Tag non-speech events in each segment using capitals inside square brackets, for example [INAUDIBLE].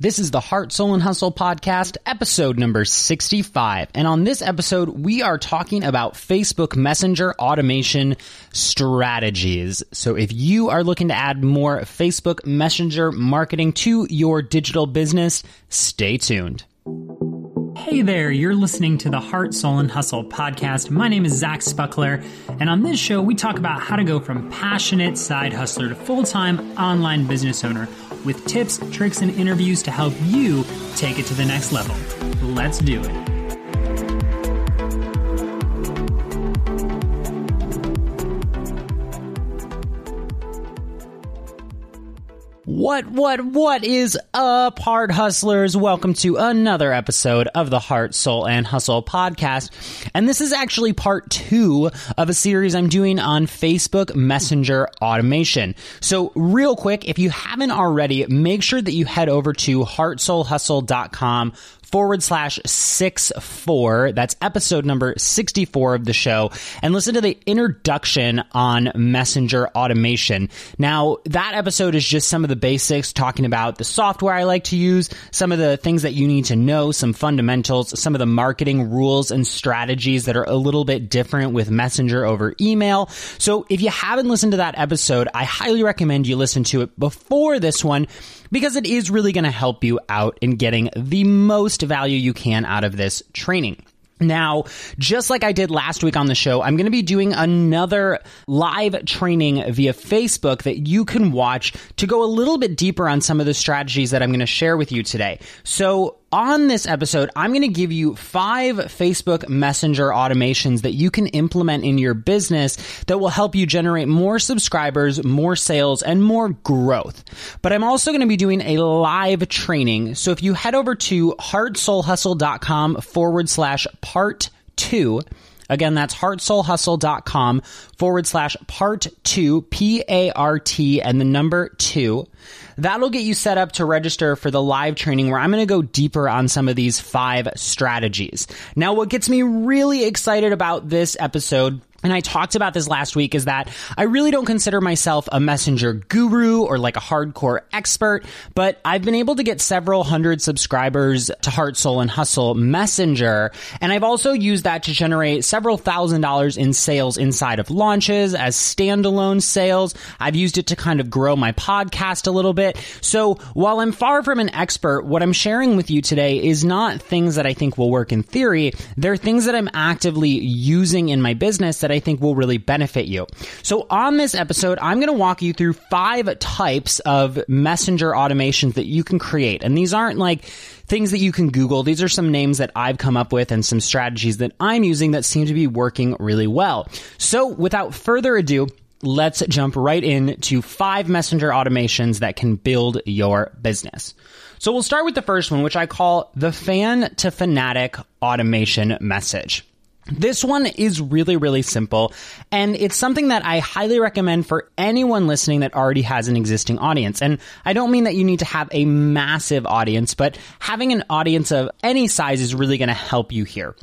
This is the Heart, Soul, and Hustle podcast, episode number 65. And on this episode, we are talking about Facebook Messenger automation strategies. So if you are looking to add more Facebook Messenger marketing to your digital business, stay tuned. Hey there, you're listening to the Heart, Soul, and Hustle podcast. My name is Zach Spuckler, and on this show, we talk about how to go from passionate side hustler to full time online business owner with tips, tricks, and interviews to help you take it to the next level. Let's do it. What, what, what is up, Heart Hustlers? Welcome to another episode of the Heart, Soul, and Hustle podcast. And this is actually part two of a series I'm doing on Facebook Messenger automation. So real quick, if you haven't already, make sure that you head over to heartsoulhustle.com forward slash six four. That's episode number 64 of the show. And listen to the introduction on messenger automation. Now, that episode is just some of the basics talking about the software I like to use, some of the things that you need to know, some fundamentals, some of the marketing rules and strategies that are a little bit different with messenger over email. So if you haven't listened to that episode, I highly recommend you listen to it before this one because it is really going to help you out in getting the most value you can out of this training. Now, just like I did last week on the show, I'm going to be doing another live training via Facebook that you can watch to go a little bit deeper on some of the strategies that I'm going to share with you today. So on this episode, I'm going to give you five Facebook Messenger automations that you can implement in your business that will help you generate more subscribers, more sales, and more growth. But I'm also going to be doing a live training. So if you head over to heartsoulhustle.com forward slash part two, Again, that's heartsoulhustle.com forward slash part two, P A R T, and the number two. That'll get you set up to register for the live training where I'm going to go deeper on some of these five strategies. Now, what gets me really excited about this episode and I talked about this last week is that I really don't consider myself a messenger guru or like a hardcore expert, but I've been able to get several hundred subscribers to Heart, Soul, and Hustle Messenger. And I've also used that to generate several thousand dollars in sales inside of launches as standalone sales. I've used it to kind of grow my podcast a little bit. So while I'm far from an expert, what I'm sharing with you today is not things that I think will work in theory. They're things that I'm actively using in my business that that I think will really benefit you. So on this episode, I'm going to walk you through five types of messenger automations that you can create. And these aren't like things that you can Google. These are some names that I've come up with and some strategies that I'm using that seem to be working really well. So without further ado, let's jump right into five messenger automations that can build your business. So we'll start with the first one, which I call the fan to fanatic automation message. This one is really, really simple, and it's something that I highly recommend for anyone listening that already has an existing audience. And I don't mean that you need to have a massive audience, but having an audience of any size is really going to help you here.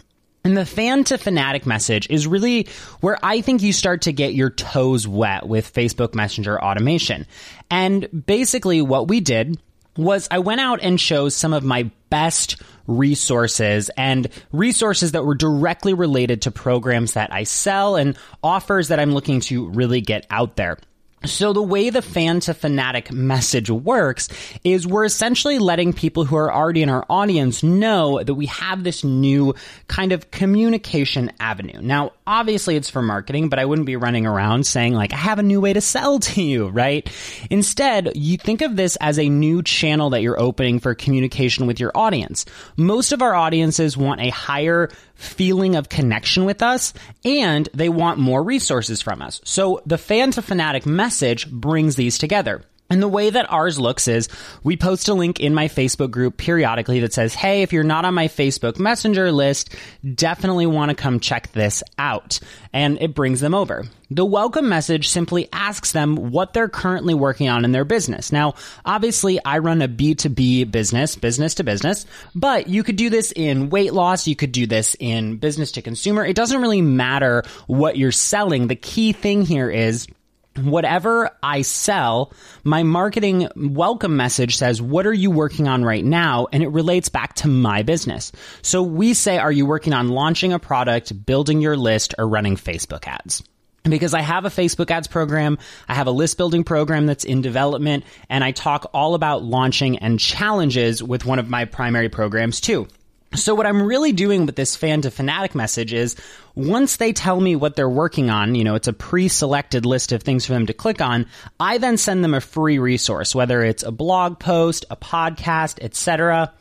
And the fan to fanatic message is really where I think you start to get your toes wet with Facebook Messenger automation. And basically what we did was I went out and chose some of my best resources and resources that were directly related to programs that I sell and offers that I'm looking to really get out there. So the way the fan to fanatic message works is we're essentially letting people who are already in our audience know that we have this new kind of communication avenue. Now, obviously it's for marketing, but I wouldn't be running around saying like, I have a new way to sell to you, right? Instead, you think of this as a new channel that you're opening for communication with your audience. Most of our audiences want a higher feeling of connection with us and they want more resources from us. So the fan to fanatic message brings these together. And the way that ours looks is we post a link in my Facebook group periodically that says, Hey, if you're not on my Facebook Messenger list, definitely want to come check this out. And it brings them over. The welcome message simply asks them what they're currently working on in their business. Now, obviously, I run a B2B business, business to business, but you could do this in weight loss. You could do this in business to consumer. It doesn't really matter what you're selling. The key thing here is whatever I sell, my marketing welcome message says, what are you working on right now? And it relates back to my business. So we say, are you working on launching a product, building your list, or running Facebook ads? because I have a Facebook ads program, I have a list building program that's in development, and I talk all about launching and challenges with one of my primary programs too. So what I'm really doing with this fan to fanatic message is once they tell me what they're working on, you know, it's a pre-selected list of things for them to click on, I then send them a free resource, whether it's a blog post, a podcast, etc.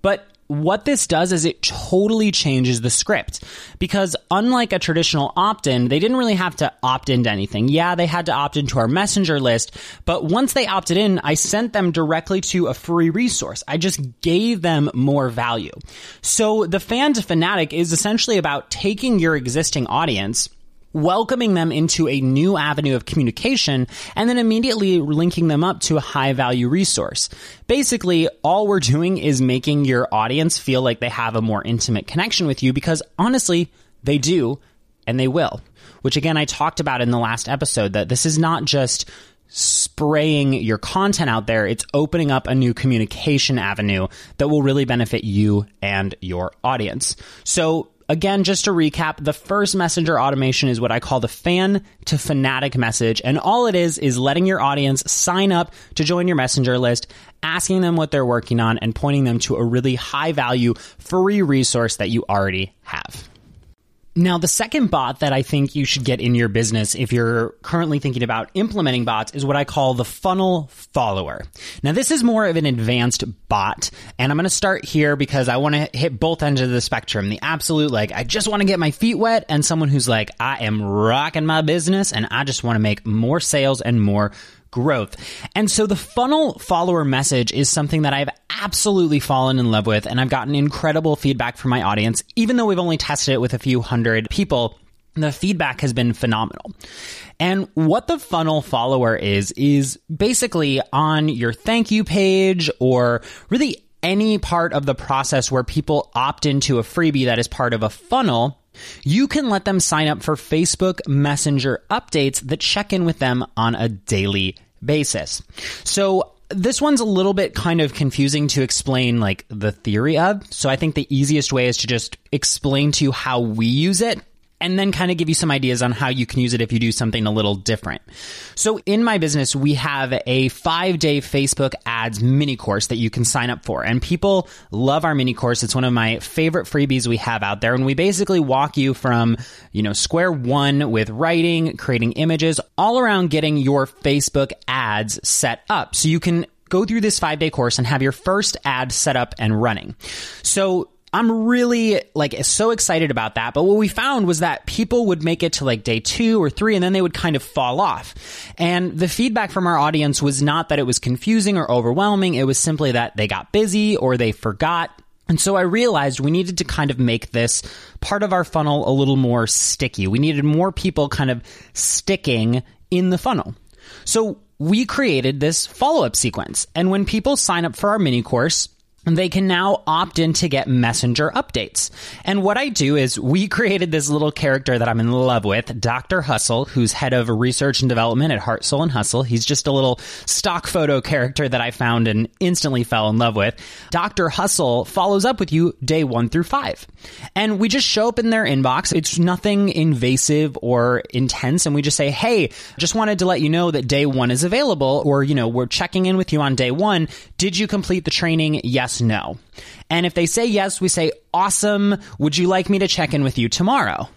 But what this does is it totally changes the script because unlike a traditional opt-in, they didn't really have to opt into anything. Yeah, they had to opt into our messenger list, but once they opted in, I sent them directly to a free resource. I just gave them more value. So the fan to fanatic is essentially about taking your existing audience welcoming them into a new avenue of communication, and then immediately linking them up to a high value resource. Basically, all we're doing is making your audience feel like they have a more intimate connection with you because honestly, they do and they will. Which again, I talked about in the last episode that this is not just spraying your content out there, it's opening up a new communication avenue that will really benefit you and your audience. So Again, just to recap, the first messenger automation is what I call the fan to fanatic message. And all it is is letting your audience sign up to join your messenger list, asking them what they're working on, and pointing them to a really high value free resource that you already have. Now, the second bot that I think you should get in your business if you're currently thinking about implementing bots is what I call the funnel follower. Now, this is more of an advanced bot, and I'm going to start here because I want to hit both ends of the spectrum. The absolute, like, I just want to get my feet wet, and someone who's like, I am rocking my business and I just want to make more sales and more growth. And so the funnel follower message is something that I've absolutely fallen in love with and I've gotten incredible feedback from my audience. Even though we've only tested it with a few hundred people, the feedback has been phenomenal. And what the funnel follower is, is basically on your thank you page or really any part of the process where people opt into a freebie that is part of a funnel you can let them sign up for Facebook Messenger updates that check in with them on a daily basis. So this one's a little bit kind of confusing to explain like the theory of. So I think the easiest way is to just explain to you how we use it and then kind of give you some ideas on how you can use it if you do something a little different. So in my business, we have a five day Facebook ads mini course that you can sign up for. And people love our mini course. It's one of my favorite freebies we have out there. And we basically walk you from, you know, square one with writing, creating images, all around getting your Facebook ads set up. So you can go through this five day course and have your first ad set up and running. So I'm really like so excited about that. But what we found was that people would make it to like day two or three and then they would kind of fall off. And the feedback from our audience was not that it was confusing or overwhelming. It was simply that they got busy or they forgot. And so I realized we needed to kind of make this part of our funnel a little more sticky. We needed more people kind of sticking in the funnel. So we created this follow up sequence. And when people sign up for our mini course, they can now opt in to get messenger updates. And what I do is we created this little character that I'm in love with, Dr. Hustle, who's head of research and development at Heart, Soul, and Hustle. He's just a little stock photo character that I found and instantly fell in love with. Dr. Hustle follows up with you day one through five. And we just show up in their inbox. It's nothing invasive or intense. And we just say, Hey, just wanted to let you know that day one is available. Or, you know, we're checking in with you on day one. Did you complete the training? Yes yes, no. And if they say yes, we say, awesome. Would you like me to check in with you tomorrow?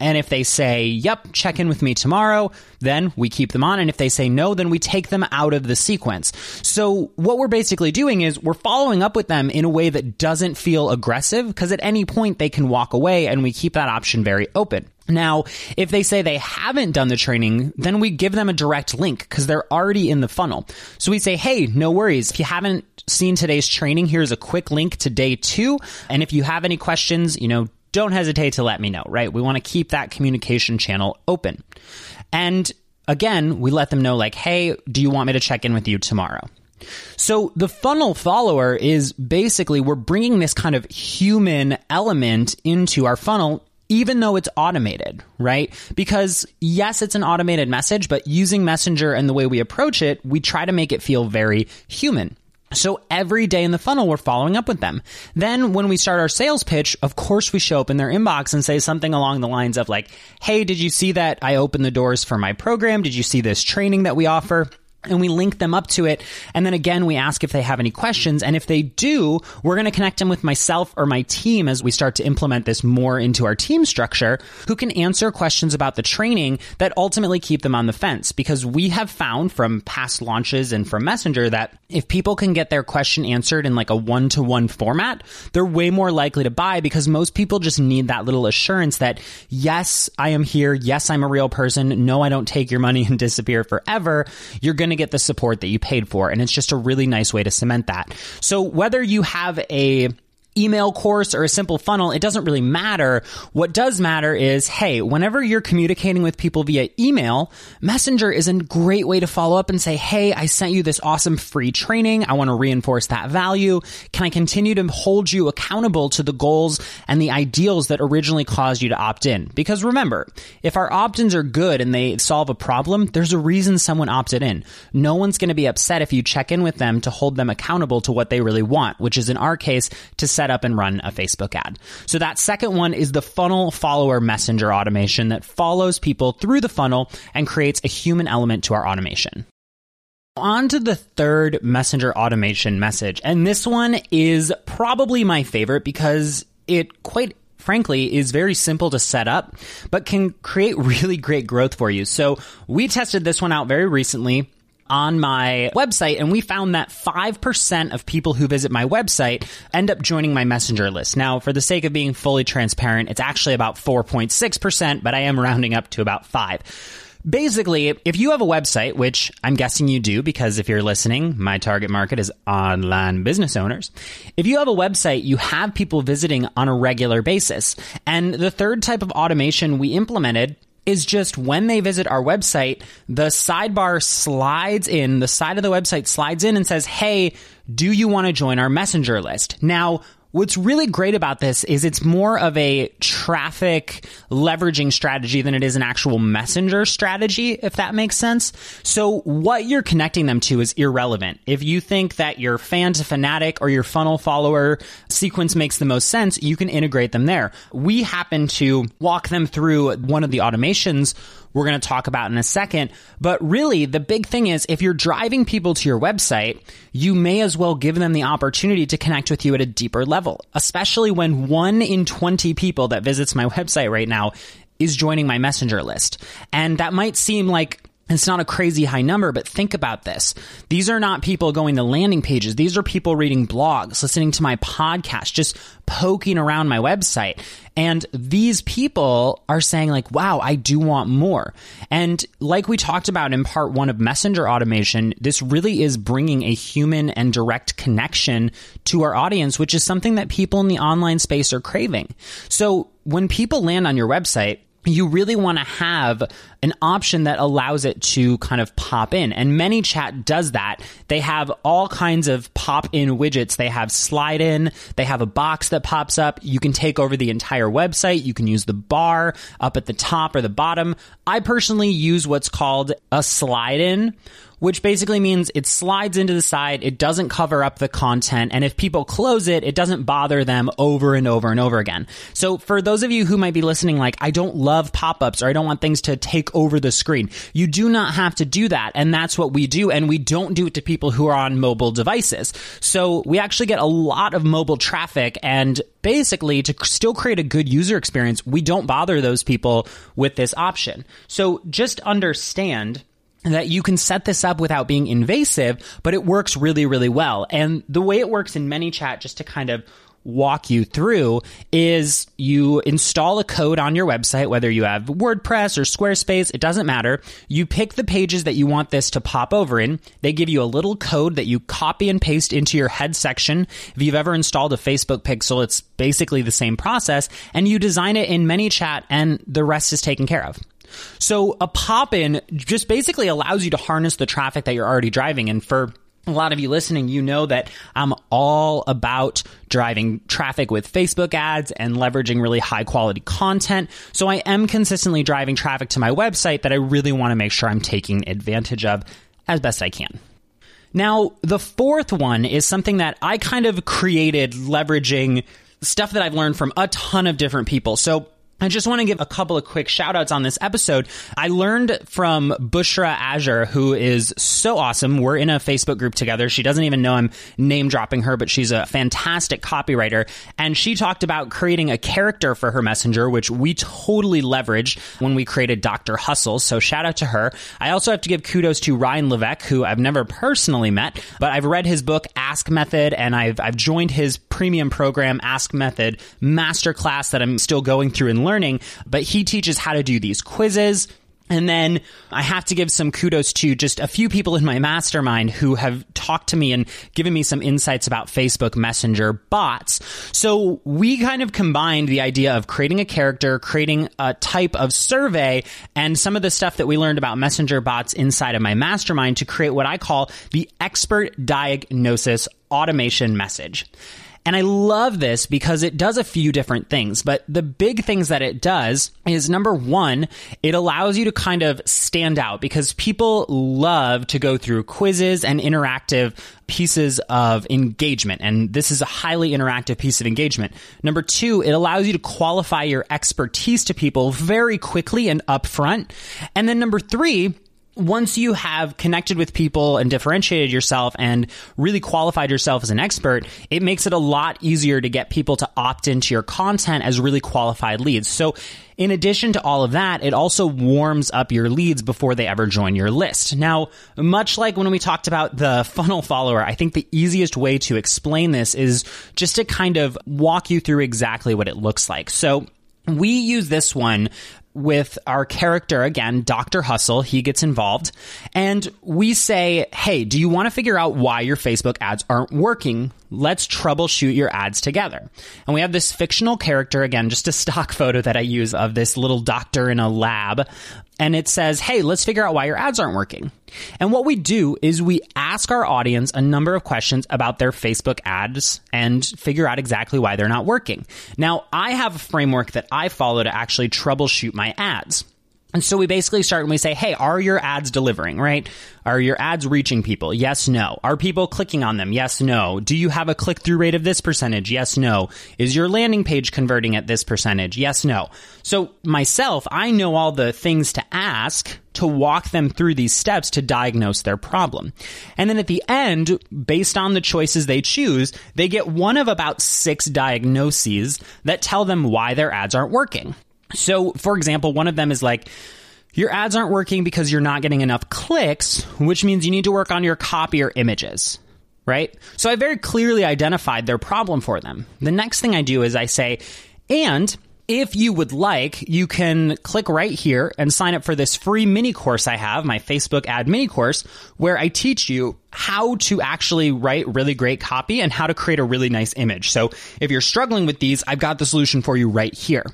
And if they say, yep, check in with me tomorrow, then we keep them on. And if they say no, then we take them out of the sequence. So what we're basically doing is we're following up with them in a way that doesn't feel aggressive because at any point they can walk away and we keep that option very open. Now, if they say they haven't done the training, then we give them a direct link because they're already in the funnel. So we say, hey, no worries. If you haven't seen today's training, here's a quick link to day two. And if you have any questions, you know, don't hesitate to let me know, right? We want to keep that communication channel open. And again, we let them know, like, hey, do you want me to check in with you tomorrow? So the funnel follower is basically we're bringing this kind of human element into our funnel even though it's automated, right? Because yes, it's an automated message, but using Messenger and the way we approach it, we try to make it feel very human. So every day in the funnel, we're following up with them. Then when we start our sales pitch, of course we show up in their inbox and say something along the lines of like, Hey, did you see that I opened the doors for my program? Did you see this training that we offer? And we link them up to it. And then again, we ask if they have any questions. And if they do, we're going to connect them with myself or my team as we start to implement this more into our team structure who can answer questions about the training that ultimately keep them on the fence. Because we have found from past launches and from Messenger that if people can get their question answered in like a one to one format, they're way more likely to buy because most people just need that little assurance that yes, I am here. Yes, I'm a real person. No, I don't take your money [LAUGHS] and disappear forever. You're going to to get the support that you paid for. And it's just a really nice way to cement that. So whether you have a email course or a simple funnel, it doesn't really matter. What does matter is, hey, whenever you're communicating with people via email, Messenger is a great way to follow up and say, hey, I sent you this awesome free training. I want to reinforce that value. Can I continue to hold you accountable to the goals and the ideals that originally caused you to opt in? Because remember, if our opt-ins are good and they solve a problem, there's a reason someone opted in. No one's going to be upset if you check in with them to hold them accountable to what they really want, which is in our case to set set up and run a Facebook ad. So that second one is the funnel follower messenger automation that follows people through the funnel and creates a human element to our automation. On to the third messenger automation message. And this one is probably my favorite because it quite frankly is very simple to set up, but can create [LAUGHS] really great growth for you. So we tested this one out very recently on my website and we found that 5% of people who visit my website end up joining my messenger list. Now, for the sake of being fully transparent, it's actually about 4.6%, but I am rounding up to about 5. Basically, if you have a website, which I'm guessing you do because if you're listening, my target market is online business owners. If you have a website, you have people visiting on a regular basis. And the third type of automation we implemented is just when they visit our website, the sidebar slides in, the side of the website slides in and says, Hey, do you want to join our messenger list? Now, What's really great about this is it's more of a traffic leveraging strategy than it is an actual messenger strategy, if that makes sense. So what you're connecting them to is irrelevant. If you think that your fan to fanatic or your funnel follower sequence makes the most sense, you can integrate them there. We happen to walk them through one of the automations we're going to talk about in a second. But really, the big thing is if you're driving people to your website, you may as well give them the opportunity to connect with you at a deeper level, especially when one in 20 people that visits my [LAUGHS] website right now is joining my messenger list. And that might seem like It's not a crazy high number, but think about this. These are not people going to landing pages. These are people reading blogs, listening to my podcast, just poking around my website. And these people are saying like, wow, I do want more. And like we talked about in part one of messenger automation, this really is bringing a human and direct connection to our audience, which is something that people in the online space are craving. So when people land on your website, you really want to have an option that allows it to kind of pop in. And ManyChat does that. They have all kinds of pop in widgets. They have slide in. They have a box that pops up. You can take over the entire website. You can use the bar up at the top or the bottom. I personally use what's called a slide in which basically means it slides into the side. It doesn't cover up the content. And if people close it, it doesn't bother them over and over and over again. So for those of you who might be listening, like, I don't love pop-ups or I don't want things to take over the screen. You do not have to do that. And that's what we do. And we don't do it to people who are on mobile devices. So we actually get a lot of mobile traffic and basically to still create a good user experience, we don't bother those people with this option. So just understand that you can set this up without being invasive, but it works really, really well. And the way it works in ManyChat, just to kind of walk you through is you install a code on your website, whether you have WordPress or Squarespace, it doesn't matter. You pick the pages that you want this to pop over in. They give you a little code that you copy and paste into your head section. If you've ever installed a Facebook pixel, it's basically the same process and you design it in ManyChat and the rest is taken care of. So a pop in just basically allows you to harness the traffic that you're already driving. And for a lot of you listening, you know that I'm all about driving traffic with Facebook ads and leveraging really high quality content. So I am consistently driving traffic to my website that I really want to make sure I'm taking advantage of as best I can. Now, the fourth one is something that I kind of created leveraging stuff that I've learned from a ton of different people. So I just want to give a couple of quick shout outs on this episode. I learned from Bushra Azhar, who is so awesome. We're in a Facebook group together. She doesn't even know I'm name dropping her, but she's a fantastic copywriter. And she talked about creating a character for her messenger, which we totally leveraged when we created Dr. Hustle. So shout out to her. I also have to give kudos to Ryan Levesque, who I've never personally met, but I've read his book, Ask Method, and I've, I've joined his premium program, Ask Method masterclass that I'm still going through and learning, but he teaches how to do these quizzes. And then I have to give some kudos to just a few people in my mastermind who have talked to me and given me some insights about Facebook Messenger bots. So we kind of combined the idea of creating a character, creating a type of survey, and some of the stuff that we learned about Messenger bots inside of my mastermind to create what I call the expert diagnosis automation message. And I love this because it does a few different things, but the big things that it does is number one, it allows you to kind of stand out because people love to go through quizzes and interactive pieces of engagement. And this is a highly interactive piece of engagement. Number two, it allows you to qualify your expertise to people very quickly and upfront. And then number three, once you have connected with people and differentiated yourself and really qualified yourself as an expert, it makes it a lot easier to get people to opt into your content as really qualified leads. So in addition to all of that, it also warms up your leads before they ever join your list. Now, much like when we talked about the funnel follower, I think the easiest way to explain this is just to kind of walk you through exactly what it looks like. So we use this one with our character again, Dr. Hustle. He gets involved and we say, Hey, do you want to figure out why your Facebook ads aren't working? Let's troubleshoot your ads together. And we have this fictional character, again, just a stock [LAUGHS] photo that I use of this little doctor in a lab. And it says, Hey, let's figure out why your ads aren't working. And what we do is we ask our audience a number of questions about their Facebook ads and figure out exactly why they're not working. Now, I have a framework that I follow to actually troubleshoot my ads. And so we basically start and we say, hey, are your ads delivering, right? Are your ads reaching people? Yes, no. Are people clicking on them? Yes, no. Do you have a click through rate of this percentage? Yes, no. Is your landing page converting at this percentage? Yes, no. So myself, I know all the things to ask to walk them through these steps to diagnose their problem. And then at the end, based on the choices they choose, they get one of about six diagnoses that tell them why their ads aren't working. So, for example, one of them is like, Your ads aren't working because you're not getting enough clicks, which means you need to work on your copy or images right? So I very clearly identified their problem for them. The next thing I do is I say, and if you would like, you can click right here and sign up for this free mini course I have, my Facebook ad mini course, where I teach you how to actually write really great copy and how to create a really nice image. So if you're struggling with these, I've got the solution for you right here.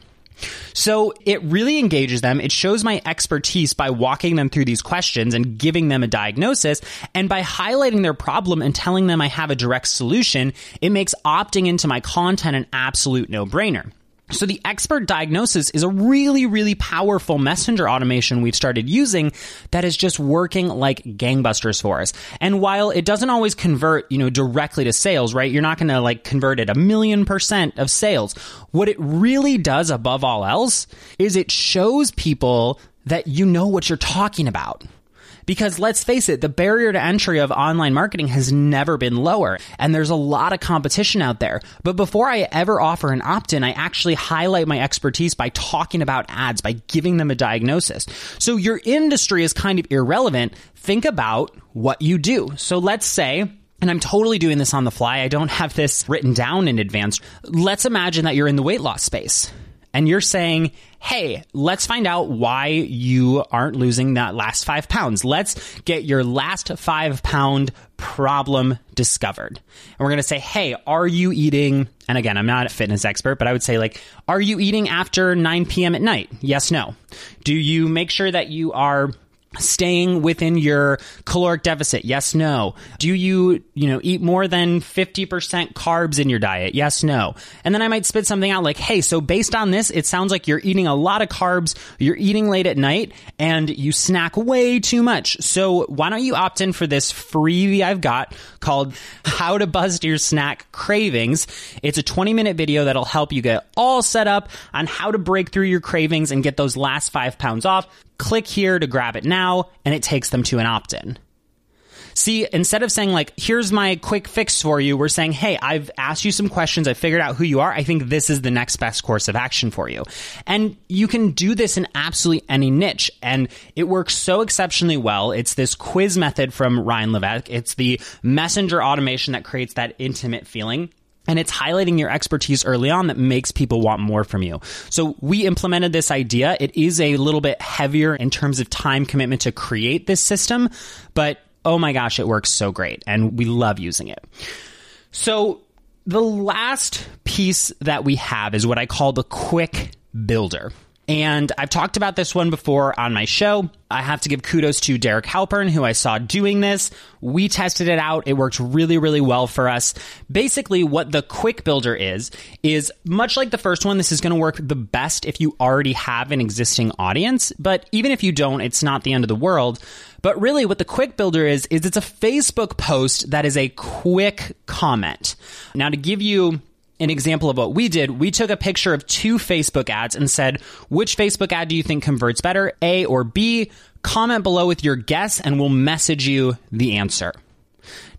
So it really engages them. It shows my expertise by walking them through these questions and giving them a diagnosis. And by highlighting their problem and telling them I have a direct solution, it makes opting into my content an absolute no brainer. So the expert diagnosis is a really, really powerful messenger automation we've started using that is just working like gangbusters for us. And while it doesn't always convert, you know, directly to sales, right? You're not going to like convert it a million percent of sales. What it really does above all else is it shows people that you know what you're talking about. Because let's face it, the barrier to entry of online marketing has never been lower, and there's a lot of competition out there. But before I ever offer an opt in, I actually highlight my expertise by talking about ads, by giving them a diagnosis. So your industry is kind of irrelevant. Think about what you do. So let's say, and I'm totally doing this on the fly. I don't have this written down in advance. Let's imagine that you're in the weight loss space and you're saying, hey, let's find out why you aren't losing that last five pounds. Let's get your last five pound problem discovered. And we're going to say, hey, are you eating? And again, I'm not a fitness expert, but I would say, like, are you eating after 9 p.m. at night? Yes, no. Do you make sure that you are staying within your caloric deficit? Yes no. Do you you know eat more than 50% carbs in your diet? Yes no. And then i might spit something out like hey so based on this it sounds like you're eating a lot of carbs you're eating late at night and you snack way too much. So why don't you opt in for this freebie i've got called how to bust your snack cravings? It's a 20 minute video that'll help you get all set up on how to break through your cravings and get those last five pounds off click here to grab it now, and it takes them to an opt in. See, instead of saying, like, here's my quick fix for you, we're saying, hey, I've asked you some questions. I've figured out who you are. I think this is the next best course of action for you. And you can do this in absolutely any niche. And it works so exceptionally well. It's this quiz method from Ryan Levesque. It's the messenger automation that creates that intimate feeling and it's highlighting your expertise early on that makes people want more from you. So we implemented this idea. It is a little bit heavier in terms of time commitment to create this system, but oh my gosh, it works so great and we love using it. So the last piece that we have is what I call the quick builder. And I've talked about this one before on my show. I have to give kudos to Derek Halpern, who I saw doing this. We tested it out. It worked really, really well for us. Basically, what the quick builder is, is much like the first one, this is going to work the best if you already have an existing audience. But even if you don't, it's not the end of the world. But really, what the quick builder is, is it's a Facebook post that is a quick comment. Now, to give you an example of what we did, we took a picture of two Facebook ads and said, which Facebook ad do you think converts better, A or B? Comment below with your guess and we'll message you the answer.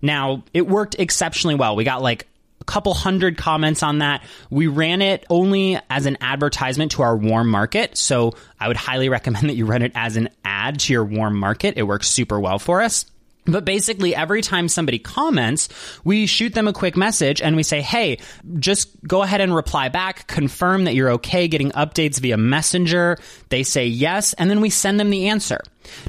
Now, it worked exceptionally well. We got like a couple hundred comments on that. We ran it only as an advertisement to our warm market. So I would highly [LAUGHS] recommend that you run it as an ad to your warm market. It works super well for us. But basically, every time somebody comments, we shoot them a quick message and we say, hey, just go ahead and reply back, confirm that you're okay getting updates via Messenger. They say yes, and then we send them the answer.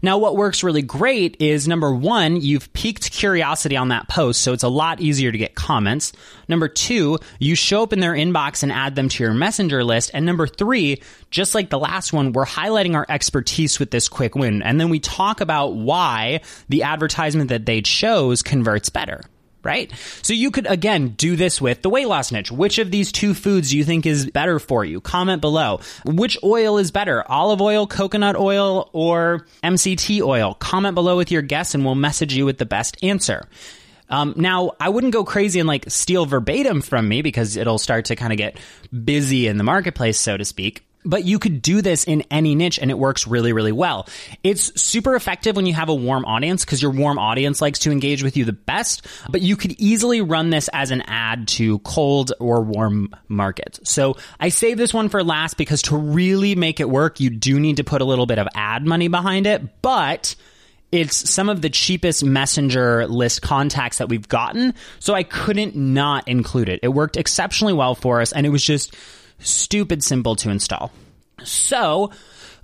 Now, what works really great is number one, you've piqued curiosity on that post, so it's a lot easier to get comments. Number two, you show up in their inbox and add them to your messenger list. And number three, just like the last one, we're highlighting our expertise with this quick win. And then we talk about why the advertisement that they chose converts better right? So you could again do this with the weight loss niche. Which of these two foods do you think is better for you? Comment below. Which oil is better? Olive oil, coconut oil, or MCT oil? Comment below with your guess and we'll message you with the best answer. Um, now, I wouldn't go crazy and like steal verbatim from me because it'll start to kind of get busy in the marketplace, so to speak. But you could do this in any niche and it works really, really well. It's super effective when you have a warm audience because your warm audience likes to engage with you the best, but you could easily run this as an ad to cold or warm markets. So I save this one for last because to really make it work, you do need to put a little bit of ad money behind it, but it's some of the cheapest messenger list contacts that we've gotten. So I couldn't not include it. It worked exceptionally well for us and it was just stupid simple to install. So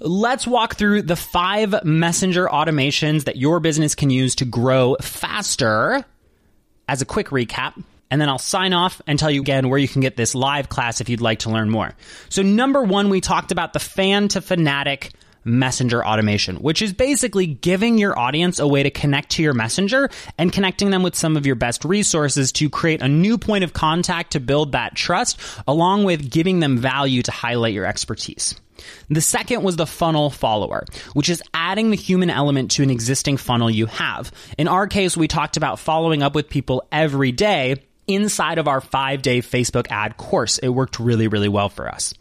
let's walk through the five messenger automations that your business can use to grow faster as a quick recap. And then I'll sign off and tell you again where you can get this live class if you'd like to learn more. So number one, we talked about the fan to fanatic messenger automation, which is basically giving your audience a way to connect to your messenger and connecting them with some of your best resources to create a new point of contact to build that trust, along with giving them value to highlight your expertise. The second was the funnel follower, which is adding the human element to an existing funnel you have. In our case, we talked about following up with people every day inside of our five day Facebook ad course. It worked really, really well for us.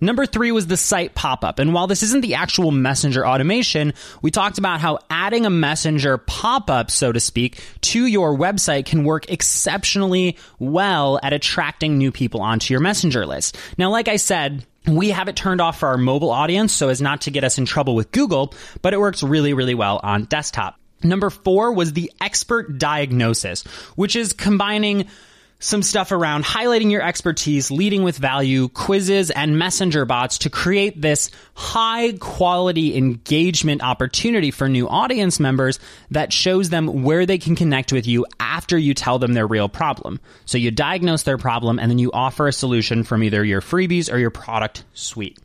Number three was the site pop up. And while this isn't the actual messenger automation, we talked about how adding a messenger pop up, so to speak, to your website can work exceptionally well at attracting new people onto your messenger list. Now, like I said, we have it turned off for our mobile audience so as not to get us in trouble with Google, but it works really, really well on desktop. Number four was the expert diagnosis, which is combining some stuff around highlighting your expertise, leading with value, quizzes, and messenger bots to create this high quality engagement opportunity for new audience members that shows them where they can connect with you after you tell them their real problem. So you diagnose their problem and then you offer a solution from either your freebies or your product suite.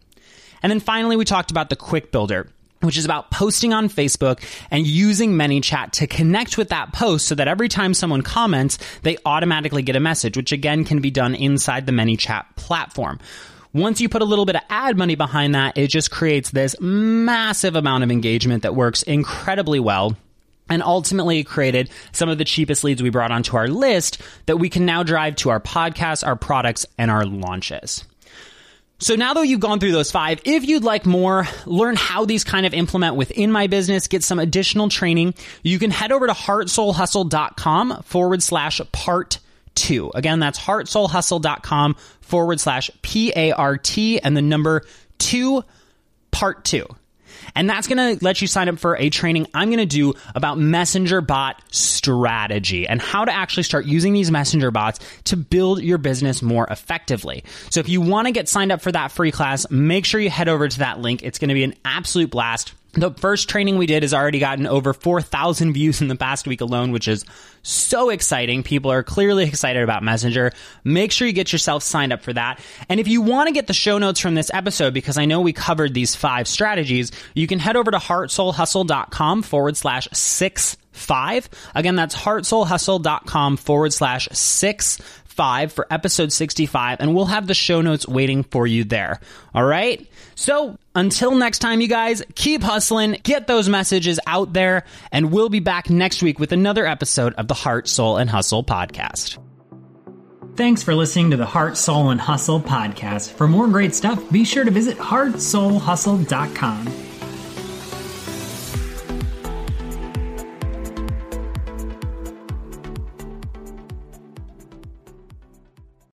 And then finally, we talked about the quick builder which is about posting on Facebook and using ManyChat to connect with that post so that every time someone comments, they automatically get a message, which again can be done inside the ManyChat platform. Once you put a little bit of ad money behind that, it just creates this massive amount of engagement that works incredibly well and ultimately created some of the cheapest leads we brought onto our list that we can now drive to our podcasts, our products, and our launches. So now that you've gone through those five, if you'd like more, learn how these kind of implement within my business, get some additional training, you can head over to heartsoulhustle.com forward slash part two. Again, that's heartsoulhustle.com forward slash P A R T and the number two, part two. And that's going to let you sign up for a training I'm going to do about messenger bot strategy and how to actually start using these messenger bots to build your business more effectively. So if you want to get signed up for that free class, make sure you head over to that link. It's going to be an absolute blast. The first training we did has already gotten over 4,000 views in the past week alone, which is so exciting. People are clearly excited about Messenger. Make sure you get yourself signed up for that. And if you want to get the show notes from this episode, because I know we covered these five strategies, you can head over to heartsoulhustle.com forward slash six five. Again, that's heartsoulhustle.com forward slash six five for episode 65, and we'll have the show notes waiting for you there. All right? So until next time, you guys, keep hustling, get those messages out there, and we'll be back next week with another episode of the Heart, Soul, and Hustle podcast. Thanks for listening to the Heart, Soul, and Hustle podcast. For more great stuff, be sure to visit heartsoulhustle.com.